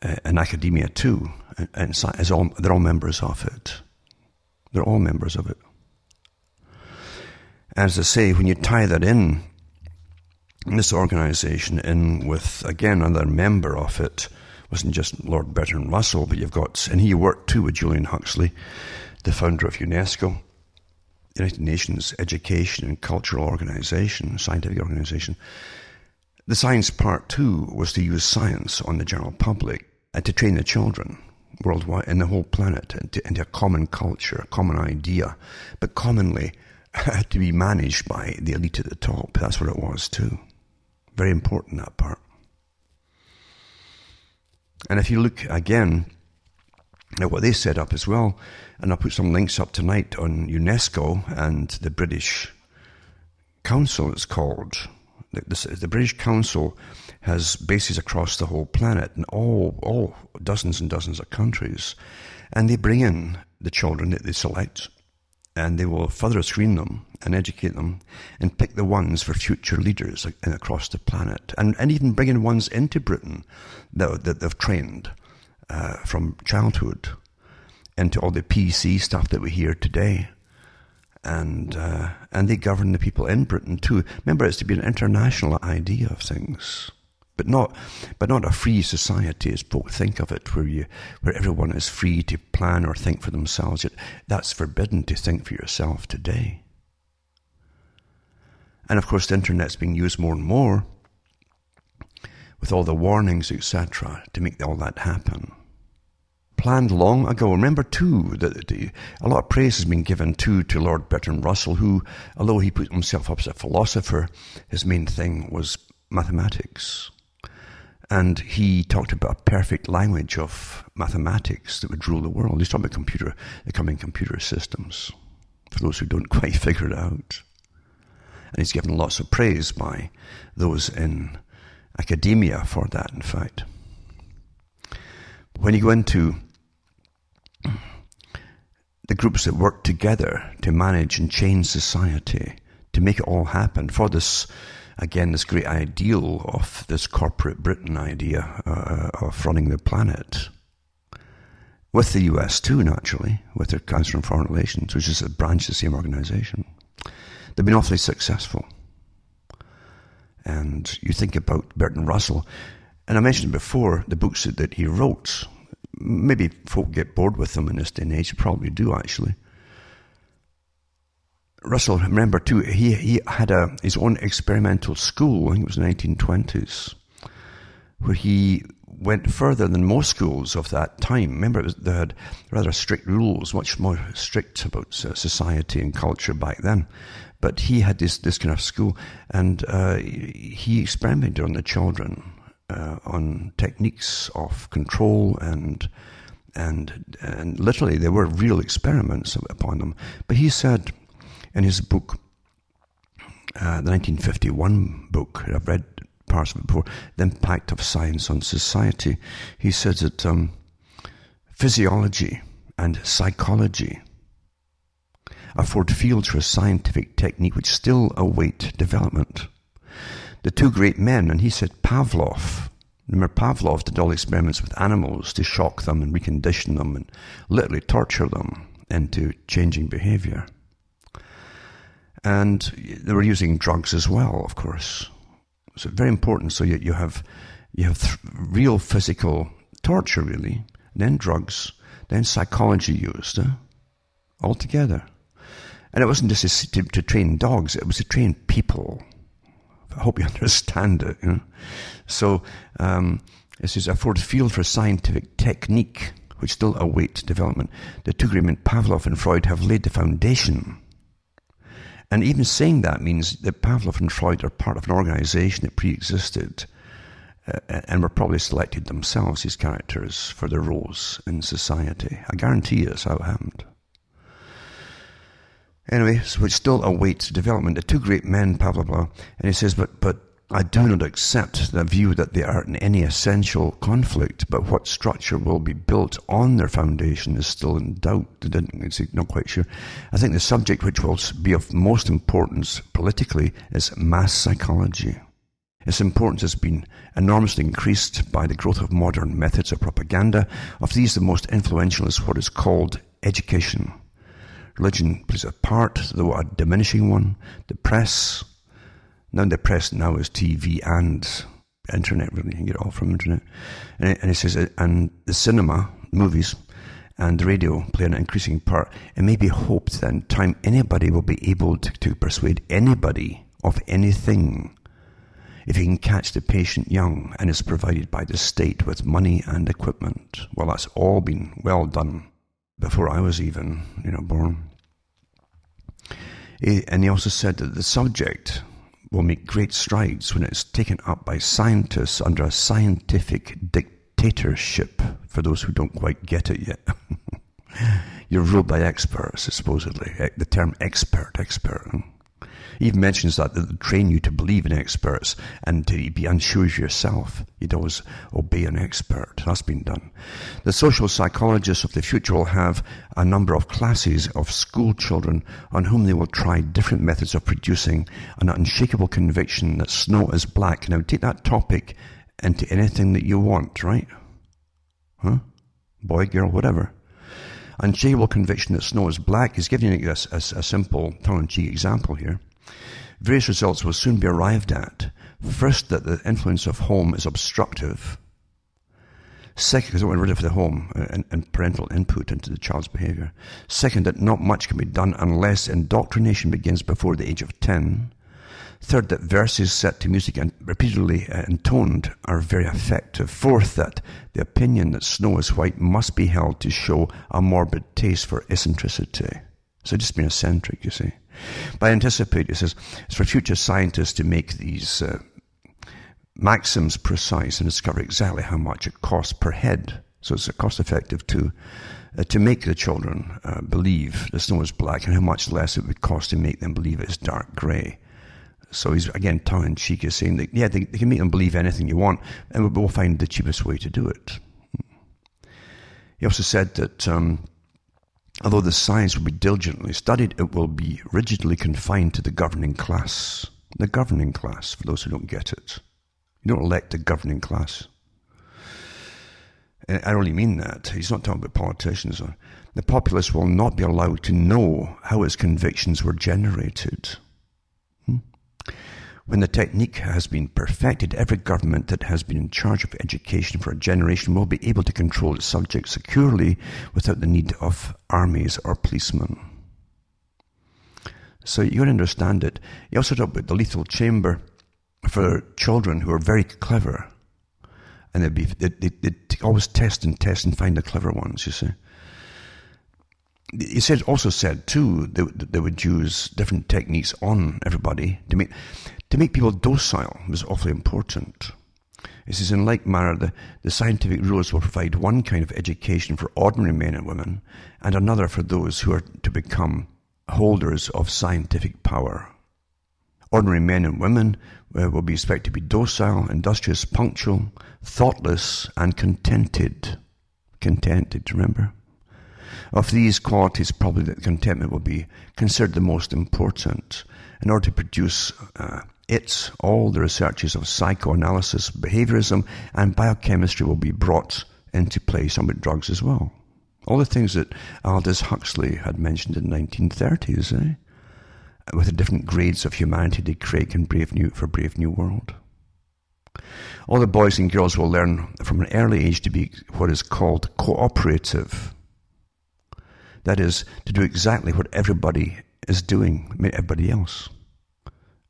uh, and academia too, and, and is all they're all members of it. They're all members of it. As I say, when you tie that in, this organization in with again another member of it wasn't just Lord Bertrand Russell, but you've got, and he worked too with Julian Huxley, the founder of UNESCO, United Nations Education and Cultural Organization, scientific organization. The science part too was to use science on the general public and to train the children worldwide in the whole planet into, into a common culture, a common idea, but commonly <laughs> to be managed by the elite at the top. That's what it was too. Very important that part. And if you look again at what they set up as well, and I'll put some links up tonight on UNESCO and the British Council, it's called. The, the, British Council has bases across the whole planet in all, all dozens and dozens of countries. And they bring in the children that they select and they will further screen them and educate them and pick the ones for future leaders across the planet and, and even bringing ones into Britain that, that they've trained uh, from childhood into all the PC stuff that we hear today. And, uh, and they govern the people in Britain too. Remember, it's to be an international idea of things but not, but not a free society as folk think of it, where you, where everyone is free to plan or think for themselves. Yet that's forbidden to think for yourself today. And of course, the internet's being used more and more with all the warnings, etc., to make all that happen. Planned long ago. Remember, too, that a lot of praise has been given too to Lord Bertrand Russell, who, although he put himself up as a philosopher, his main thing was mathematics. And he talked about a perfect language of mathematics that would rule the world. He's talking about computer, the coming computer systems, for those who don't <laughs> quite figure it out. And he's given lots of praise by those in academia for that, in fact. When you go into the groups that work together to manage and change society, to make it all happen for this again, this great ideal of this corporate Britain idea uh, of running the planet. With the US too, naturally, with their Council on Foreign Relations, which is a branch of the same organization. They've been awfully successful. And you think about Bertrand Russell, and I mentioned before the books that, that he wrote. Maybe folk get bored with them in this day and age, probably do actually. Russell, remember too, he, he had a, his own experimental school, I think it was the 1920s, where he went further than most schools of that time. Remember, was, they had rather strict rules, much more strict about society and culture back then. But he had this, this kind of school, and uh, he experimented on the children, uh, on techniques of control and and and literally there were real experiments upon them. But he said in his book, uh, the 1951 book, I've read parts of it before, The Impact of Science on Society, he says that um, physiology and psychology afford fields for scientific technique which still await development. The two great men, and he said Pavlov, remember Pavlov did all experiments with animals to shock them and recondition them and literally torture them into changing behavior. And they were using drugs as well, of course. So very important. So you, you have you have th- real physical torture, really, then drugs, then psychology used, eh? all together. And it wasn't just to, to, train dogs; it was to train people. I hope you <laughs> understand it. You know? So um, this is a Ford field for scientific technique, which still awaits development. The two agreement Pavlov and Freud have laid the foundation and even saying that means that Pavlov and Freud are part of an organization that pre existed uh, and were probably selected themselves, these characters, for their roles in society. I guarantee you that's how it happened. Anyway, so still awaits development. The two great men, Pavlov, and he says, but, but I do not accept the view that they are in any essential conflict, but what structure will be built on their foundation is still in doubt. It's not quite sure. I think the subject which will be of most importance politically is mass psychology. Its importance has been enormously increased by the growth of modern methods of propaganda. Of these, the most influential is what is called education. Religion plays a part, though a diminishing one. The press, now the press now is TV and internet, really. You can get it all from internet. And it, and it says, uh, and the cinema, movies, and radio play an increasing part. It may be hoped that in time anybody will be able to, to persuade anybody of anything if he can catch the patient young and is provided by the state with money and equipment. Well, that's all been well done before I was even, you know, born. And he also said that the subject will make great strides when it's taken up by scientists under a scientific dictatorship, for those who don't quite get it yet. <laughs> You're ruled by experts, supposedly. Eh, the term expert, expert. He mentions that they train you to believe in experts and to be unsure of yourself. You'd always obey an expert. That's been done. The social psychologists of the future will have a number of classes of school children on whom they will try different methods of producing an unshakable conviction that snow is black. Now take that topic into anything that you want, right? Huh? Boy, girl, whatever unshakable conviction that snow is black is giving you a, a, a simple tongue-in-cheek example here. Various results will soon be arrived at. First, that the influence of home is obstructive. Second, because I want rid of the home uh, and, and, parental input into the child's behavior. Second, that not much can be done unless indoctrination begins before the age of 10. Third, that verses set to music and repeatedly uh, intoned are very effective. Fourth, that the opinion that snow is white must be held to show a morbid taste for eccentricity. So just being eccentric, you see. But I anticipate, it says, it's for future scientists to make these uh, maxims precise and discover exactly how much it costs per head. So it's cost effective to uh, to make the children uh, believe the snow is black and how much less it would cost to make them believe it's dark grey. So he's again tongue in cheek is saying that yeah they, they, can make them believe anything you want and we'll find the cheapest way to do it. He also said that um, Although the science will be diligently studied, it will be rigidly confined to the governing class. The governing class, for those who don't get it. You don't elect the governing class. I really mean that. He's not talking about politicians. The populace will not be allowed to know how its convictions were generated. When the technique has been perfected, every government that has been in charge of education for a generation will be able to control its subjects securely without the need of armies or policemen. So you understand it. He also talked about the lethal chamber for children who are very clever. And they'd, be, they'd, they'd, they'd always test and test and find the clever ones, you see. He said, also said too, they, they would use different techniques on everybody to make, to make people docile was awfully important. He says, in like manner, the, the scientific rules will provide one kind of education for ordinary men and women, and another for those who are to become holders of scientific power. Ordinary men and women uh, will be expected to be docile, industrious, punctual, thoughtless, and contented. Contented, remember? Of these qualities, probably that contentment will be considered the most important. In order to produce uh, it, all the researches of psychoanalysis, behaviorism, and biochemistry will be brought into play, some with drugs as well. All the things that Aldous Huxley had mentioned in the 1930s, eh? With the different grades of humanity they create in Brave New, for Brave New World. All the boys and girls will learn from an early age to be what is called cooperative. That is, to do exactly what everybody is doing, everybody else.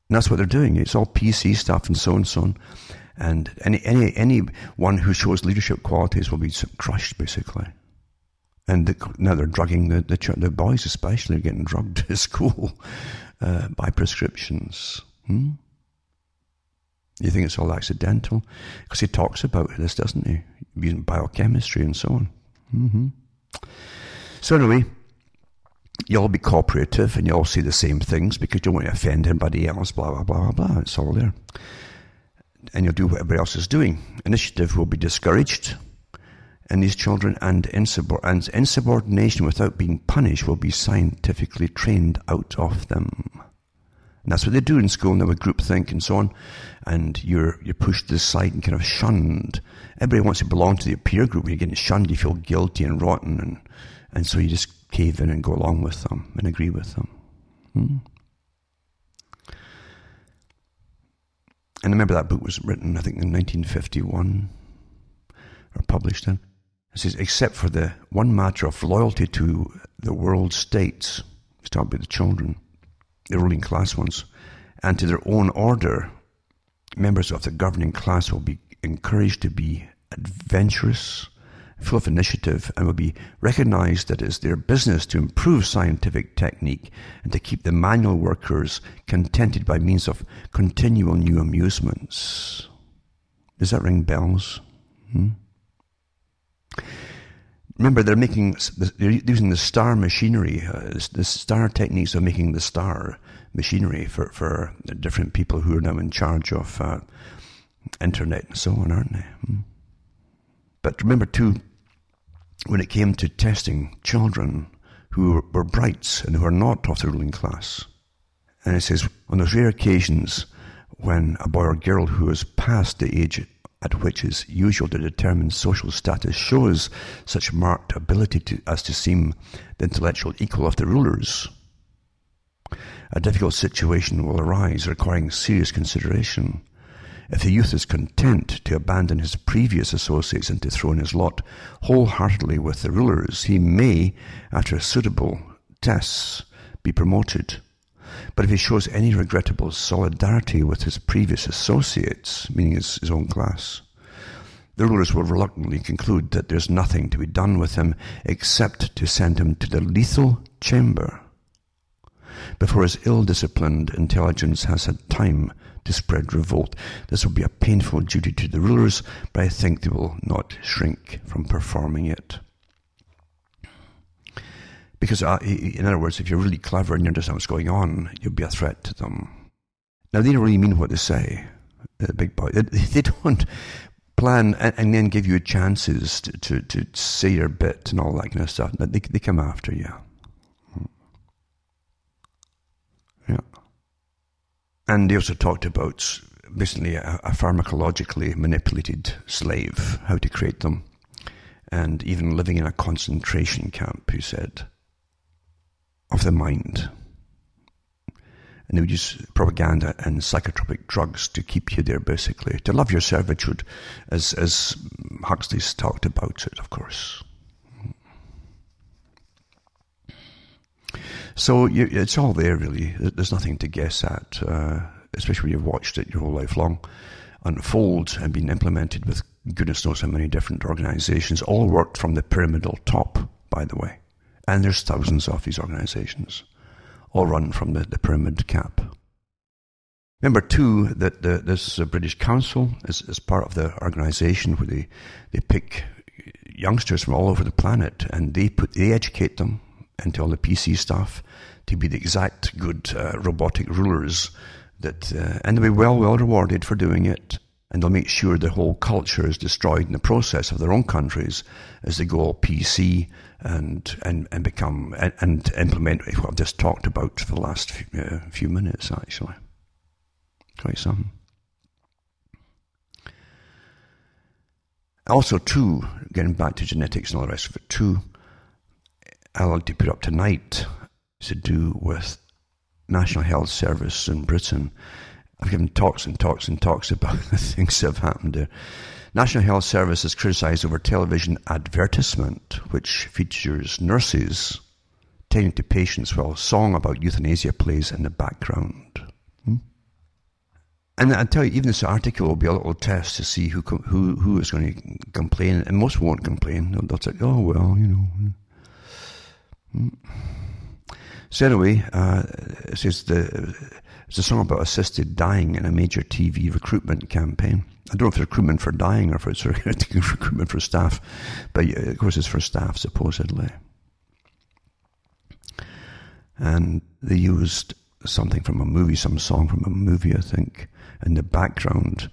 And that's what they're doing. It's all PC stuff and so and so on. And any, any, anyone who shows leadership qualities will be crushed, basically. And the, now they're drugging the, the, the boys, especially, are getting drugged <laughs> at school uh, by prescriptions. Hmm? You think it's all accidental? Because he talks about this, doesn't he? Using biochemistry and so on. Mm-hmm. So, anyway, you all be cooperative and you all say the same things because you to offend anybody else, blah, blah, blah, blah, blah. It's all there. And you'll do what everybody else is doing. Initiative will be discouraged, and these children and, and insubordination without being punished will be scientifically trained out of them. And that's what they do in school now with groupthink and so on. And you're, you're pushed to the side and kind of shunned. Everybody wants to belong to the peer group. You're getting shunned, you feel guilty and rotten. And, and so you just cave in and go along with them and agree with them. Hmm? And remember that book was written, I think, in 1951 or published then. It says, except for the one matter of loyalty to the world states, start with the children, the ruling class ones, and to their own order, members of the governing class will be encouraged to be adventurous, full of initiative and will be recognized that it is their business to improve scientific technique and to keep the manual workers contented by means of continual new amusements. Does that ring bells? Hmm? Remember, they're making, they're using the star machinery, uh, the star techniques of making the star machinery for, for different people who are now in charge of uh, internet and so on, aren't they? Hmm? But remember, too, when it came to testing children who were brights and who were not of the ruling class, and it says, on those rare occasions when a boy or girl who has passed the age at which is usual to determine social status shows such marked ability to, as to seem the intellectual equal of the rulers, a difficult situation will arise requiring serious consideration. If the youth is content to abandon his previous associates and to throw in his lot wholeheartedly with the rulers, he may, after suitable tests, be promoted. But if he shows any regrettable solidarity with his previous associates, meaning his, his own class, the rulers will reluctantly conclude that there's nothing to be done with him except to send him to the lethal chamber before his ill-disciplined intelligence has had time to spread revolt. This will be a painful duty to the rulers, but I think they will not shrink from performing it. Because, uh, in other words, if you're really clever and you understand what's going on, you'll be a threat to them. Now, they don't really mean what they say, the big boy. They, <laughs> they don't plan and, and, then give you chances to, to, to say your bit and all that kind of stuff. They, they come after you. Yeah. And he also talked about basically a, a pharmacologically manipulated slave, how to create them, and even living in a concentration camp, he said, of the mind. And they would use propaganda and psychotropic drugs to keep you there, basically, to love your servitude, as, as Huxley's talked about it, of course. So you, it's all there, really. There's nothing to guess at, uh, especially when you've watched it your whole life long unfold and been implemented with goodness knows how many different organizations, all worked from the pyramidal top, by the way. And there's thousands of these organizations, all run from the, the pyramid cap. Remember, too, that the, this uh, British Council is, is part of the organization where they, they pick youngsters from all over the planet and they put they educate them into all the PC stuff to be the exact good uh, robotic rulers that uh, and they'll be well well rewarded for doing it and they'll make sure the whole culture is destroyed in the process of their own countries as they go all PC and and and become and, and implement what I've just talked about for the last few, uh, few minutes actually quite something. Also, too, getting back to genetics and all the rest of it, too, I like to put up tonight to do with National Health Service in Britain. I've given talks and talks and talks about <laughs> the things that have happened there. National Health Service is criticised over television advertisement, which features nurses tending to patients while a song about euthanasia plays in the background. Hmm? And I tell you, even this article will be a little test to see who who who is going to complain, and most won't complain. They'll, they'll say, "Oh well, you know." So anyway, uh, it says the it's a song about assisted dying in a major TV recruitment campaign. I don't know if it's recruitment for dying or if it's <laughs> recruitment for staff, but of course it's for staff supposedly. And they used something from a movie, some song from a movie, I think, in the background.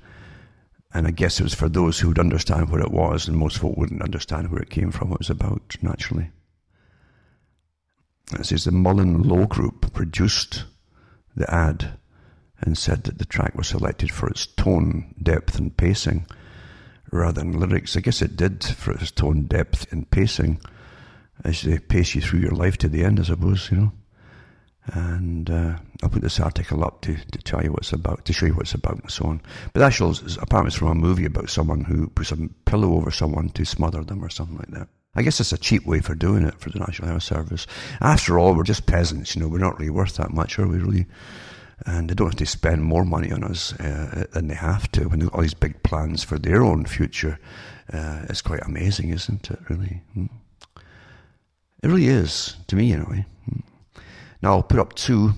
And I guess it was for those who would understand what it was, and most folk wouldn't understand where it came from, what it was about, naturally. It says the Mullen Lowe Group produced the ad and said that the track was selected for its tone, depth, and pacing rather than lyrics. I guess it did for its tone, depth, and pacing as they pace you through your life to the end, I suppose, you know. And uh, I'll put this article up to, to tell you what it's about, to show you what it's about and so on. But actually, apparently it's from a movie about someone who puts a pillow over someone to smother them or something like that. I guess it's a cheap way for doing it for the National Health Service. After all, we're just peasants, you know, we're not really worth that much, are we really? And they don't have to spend more money on us uh, than they have to when they've got all these big plans for their own future. Uh, it's quite amazing, isn't it, really? Hmm. It really is, to me anyway. Hmm. Now, I'll put up two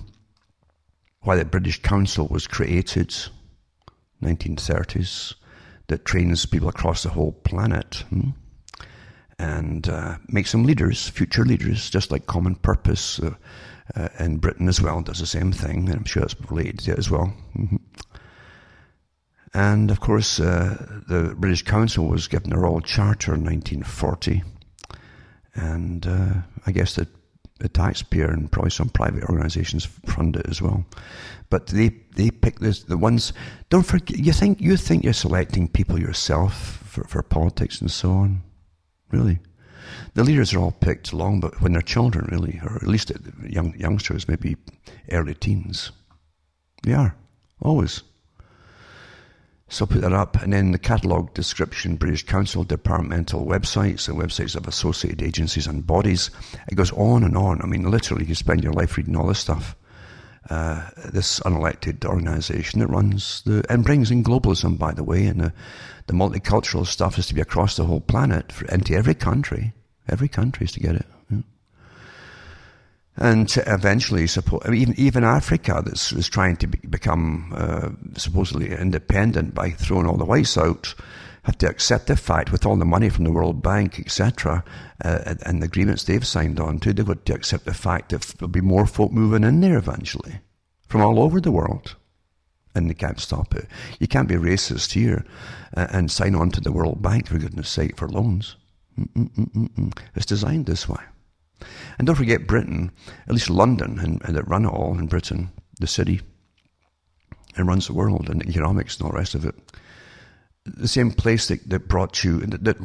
why the British Council was created, 1930s, that trains people across the whole planet hmm? And uh, them leaders, future leaders, just like Common Purpose uh, uh, in Britain as well does the same thing, and I'm sure it's related to it as well. Mm-hmm. And of course, uh, the British Council was given a Royal Charter in 1940, and uh, I guess the taxpayer and probably some private organisations fund it as well. But they they pick this, the ones. Don't forget. You think you think you're selecting people yourself for, for politics and so on. Really, the leaders are all picked long, but when they're children, really, or at least uh, young youngsters, maybe early teens. They are always. So put that up. And then the catalogue description, British Council, departmental websites, and websites of associated agencies and bodies. It goes on and on. I mean, literally, you spend your life reading all this stuff. Uh, this unelected organisation that runs the and brings in globalism, by the way, and the, the multicultural stuff is to be across the whole planet, for, into every country. Every country is to get it and to eventually, support, even even Africa that's trying to be, become uh, supposedly independent by throwing all the whites out, have to accept the fact with all the money from the World Bank, etc., uh, and the agreements they've signed on to, they've got to accept the fact that there'll be more folk moving in there eventually from all over the world. And they can't stop it. You can't be racist here uh, and sign on to the World Bank, for goodness sake, for loans. Mm-mm-mm-mm. It's designed this way. And don't forget Britain, at least London, and, and that run it all in Britain, the city, and runs the world and economics and all the rest of it. The same place that, that brought you, that,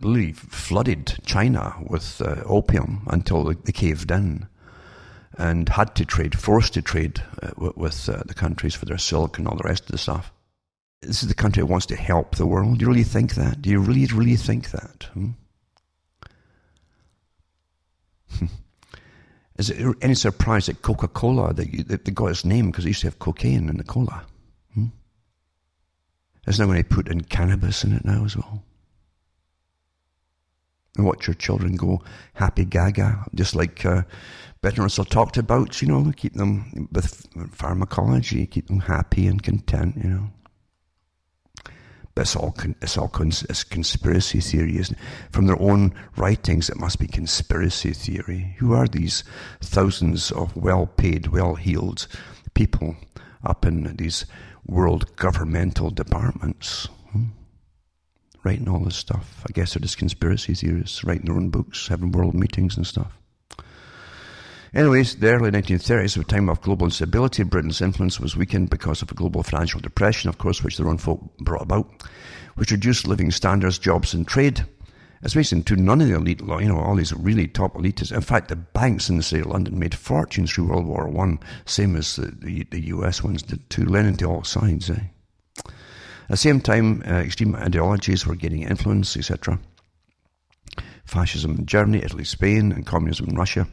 really flooded China with uh, opium until they, caved in and had to trade, forced to trade uh, with, with uh, the countries for their silk and all the rest of the stuff. This is the country that wants to help the world. Do you really think that? Do you really, really think that? Hmm? <laughs> Is it any surprise that Coca Cola, that, that they got its name because they used to have cocaine in the cola? Hmm? Isn't that when they put in cannabis in it now as well? And watch your children go happy gaga, just like uh, Bertrand Russell talked about, you know, keep them with pharmacology, keep them happy and content, you know. But it's all, it's all cons- it's conspiracy theory, isn't it? From their own writings, it must be conspiracy theory. Who are these thousands of well paid, well heeled people up in these world governmental departments? Hmm? Writing all this stuff. I guess they're just conspiracy theorists, writing their own books, having world meetings and stuff. Anyways, the early 1930s, a time of global instability, Britain's influence was weakened because of a global financial depression, of course, which their own folk brought about, which reduced living standards, jobs, and trade. Mentioned, to none of the elite, you know, all these really top elites. In fact, the banks in the city of London made fortunes through World War One, same as the, the, the, US ones did too, lending to all sides. Eh? At the same time, uh, extreme ideologies were gaining influence, etc. Fascism in Germany, Italy, Spain, and communism in Russia.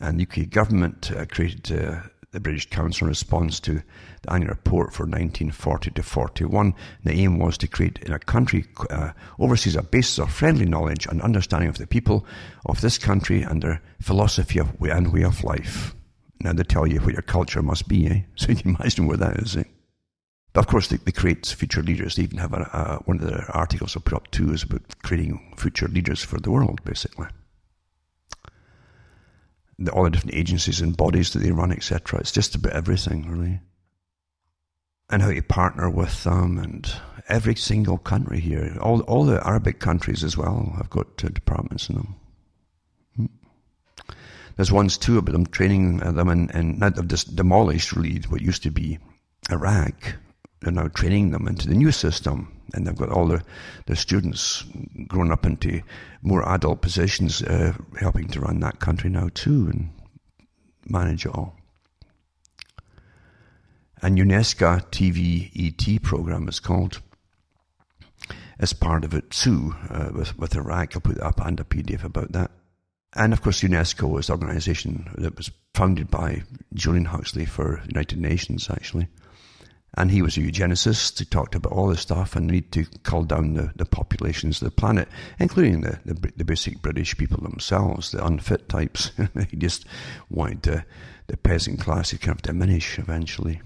And the UK government uh, created uh, the British Council in response to the annual report for 1940 to 41. The aim was to create in a country uh, overseas a basis of friendly knowledge and understanding of the people of this country and their philosophy of and way of life. Now they tell you what your culture must be, eh? <laughs> So you can imagine where that is, eh? But of course, they, they create future leaders. They even have a, a, one of their articles I put up too is about creating future leaders for the world, basically the, all the different agencies and bodies that they run, etc. It's just about everything, really. And how you partner with them, and every single country here, all all the Arabic countries as well, have got uh, departments in them. Hmm. There's ones too about them training them, and, and now they've just demolished really what used to be Iraq. They're now training them into the new system and they've got all the, their students grown up into more adult positions, uh, helping to run that country now too and manage it all. And UNESCO TVET program is called as part of it too, uh, with, with Iraq. I'll put up and a PDF about that. And of course, UNESCO is the organization that was founded by Julian Huxley for United Nations, actually. And he was a eugenicist. He talked about all this stuff and need to cull down the, the populations of the planet, including the, the, the basic British people themselves, the unfit types. <laughs> he just wanted to, the peasant class to kind of diminish eventually.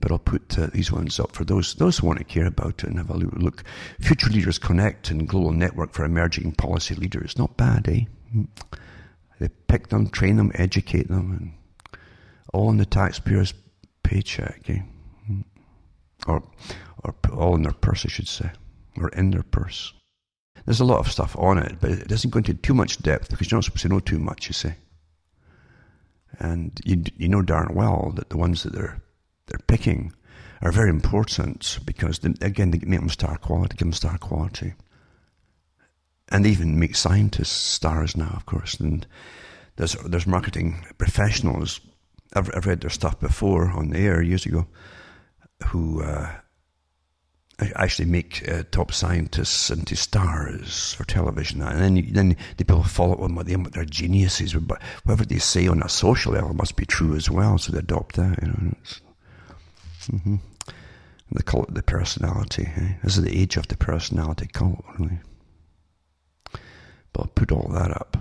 But I'll put uh, these ones up for those those who want to care about it and have a look. Future Leaders Connect and Global Network for Emerging Policy Leaders. Not bad, eh? They pick them, train them, educate them, and all in the taxpayers' paycheck, eh? or or all in their purse, I should say, or in their purse. There's a lot of stuff on it, but it doesn't go into too much depth because you're not supposed to know too much, you see. And you you know darn well that the ones that they're they're picking are very important because they, again they make them star quality, give them star quality, and they even make scientists stars now, of course. And there's there's marketing professionals I've, I've read their stuff before on the air years ago, who uh, actually make uh, top scientists into stars for television, and then then the people follow them with them, their geniuses. But whatever they say on a social level must be true as well, so they adopt that. You know, mm-hmm. they call it the personality. Eh? This is the age of the personality cult, really. But I'll put all that up.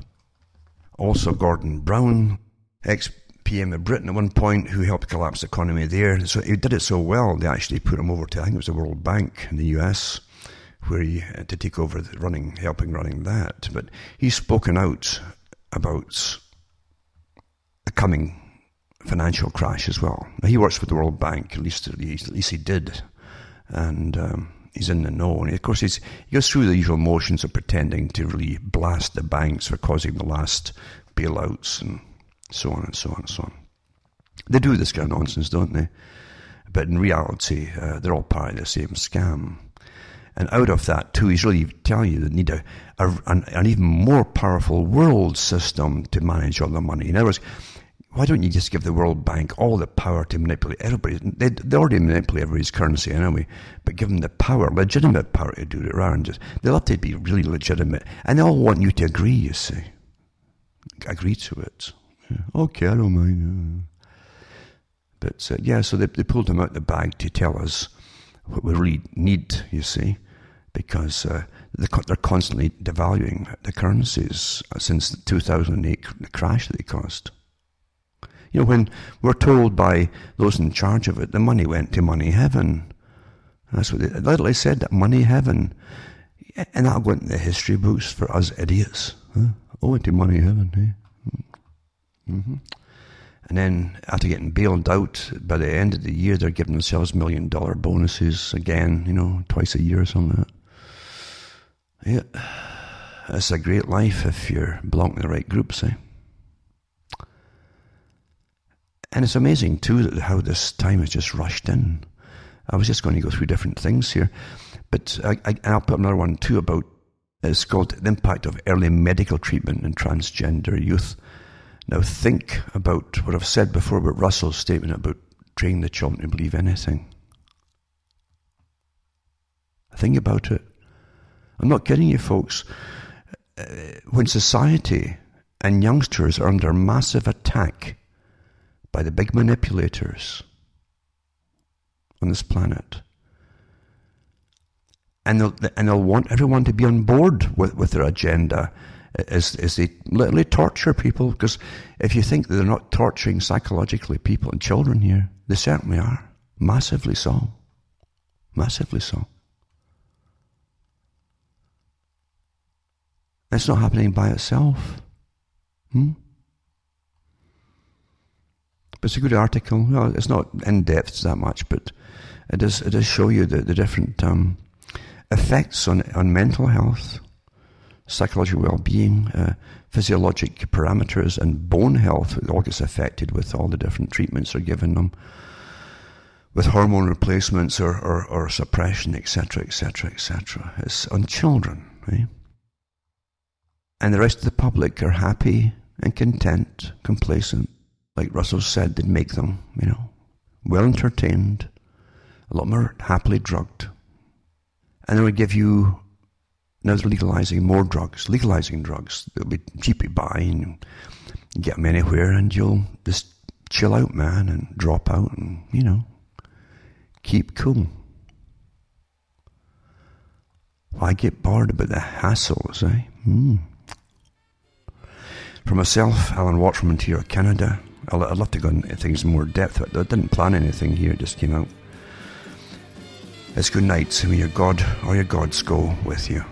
Also, Gordon Brown, ex PM of Britain at one point who helped collapse the economy there. So he did it so well, they actually put him over to, I think it was the World Bank in the US, where he had to take over the running, helping running that. But he's spoken out about the coming financial crash as well. Now, he works with the World Bank, at least, at least he did. And um, he's in the know. And of course, he's, he goes through the usual motions of pretending to really blast the banks for causing the last bailouts and so on and so on and so on. They do this kind of nonsense, don't they? But in reality, uh, they're all part of the same scam. And out of that, too, he's really telling you they need a, a an, an, even more powerful world system to manage all the money. In other words, why don't you just give the World Bank all the power to manipulate everybody? They, they already manipulate everybody's currency anyway, but give them the power, legitimate power to do it rather than just, they'll have to be really legitimate. And they all want you to agree, you see agree to it. Okay, I don't mind. But uh, yeah, so they, they pulled him out the bag to tell us what we really need, you see, because uh, they're constantly devaluing the currencies since the 2008 crash that they caused. You know, when we're told by those in charge of it, the money went to money heaven. That's what they literally said, that money heaven. And that'll go into the history books for us idiots. Huh? Oh, into money heaven, eh? Mm-hmm. And then after getting bailed out, by the end of the year, they're giving themselves million dollar bonuses again, you know, twice a year or something like that. Yeah. It's a great life if you're belonging to the right groups, eh? And it's amazing too that how this time has just rushed in. I was just going to go through different things here, but I, I, I'll put another one too about it's called the impact of early medical treatment in transgender youth. Now think about what I've said before about Russell's statement about training the children to believe anything. Think about it. I'm not kidding you, folks. Uh, when society and youngsters are under massive attack by the big manipulators on this planet. And they'll, and they'll want everyone to be on board with, with their agenda as, as they literally torture people. Because if you think that they're not torturing psychologically people and children here, they certainly are. Massively so. Massively so. It's not happening by itself. Hmm? it's a good article. Well, it's not in depth that much, but it does it does show you the, the different um, effects on on mental health, psychological well being, uh, physiologic parameters, and bone health. All gets affected with all the different treatments they're given them, with hormone replacements or or, or suppression, etc., etc., etc. It's on children, right? And the rest of the public are happy and content, complacent like Russell said, did make them, you know, well entertained, a lot more happily drugged. And they would give you, now they're legalizing more drugs, legalizing drugs. They'll be cheap to buy and get them anywhere and you'll just chill out, man, and drop out and, you know, keep cool. Why get bored about the hassles, eh? Hmm. For myself, Alan Watt from Ontario, Canada, I'd love to go into things in more depth, but I didn't plan anything here, it just came out. It's good night, may your God or your gods go with you.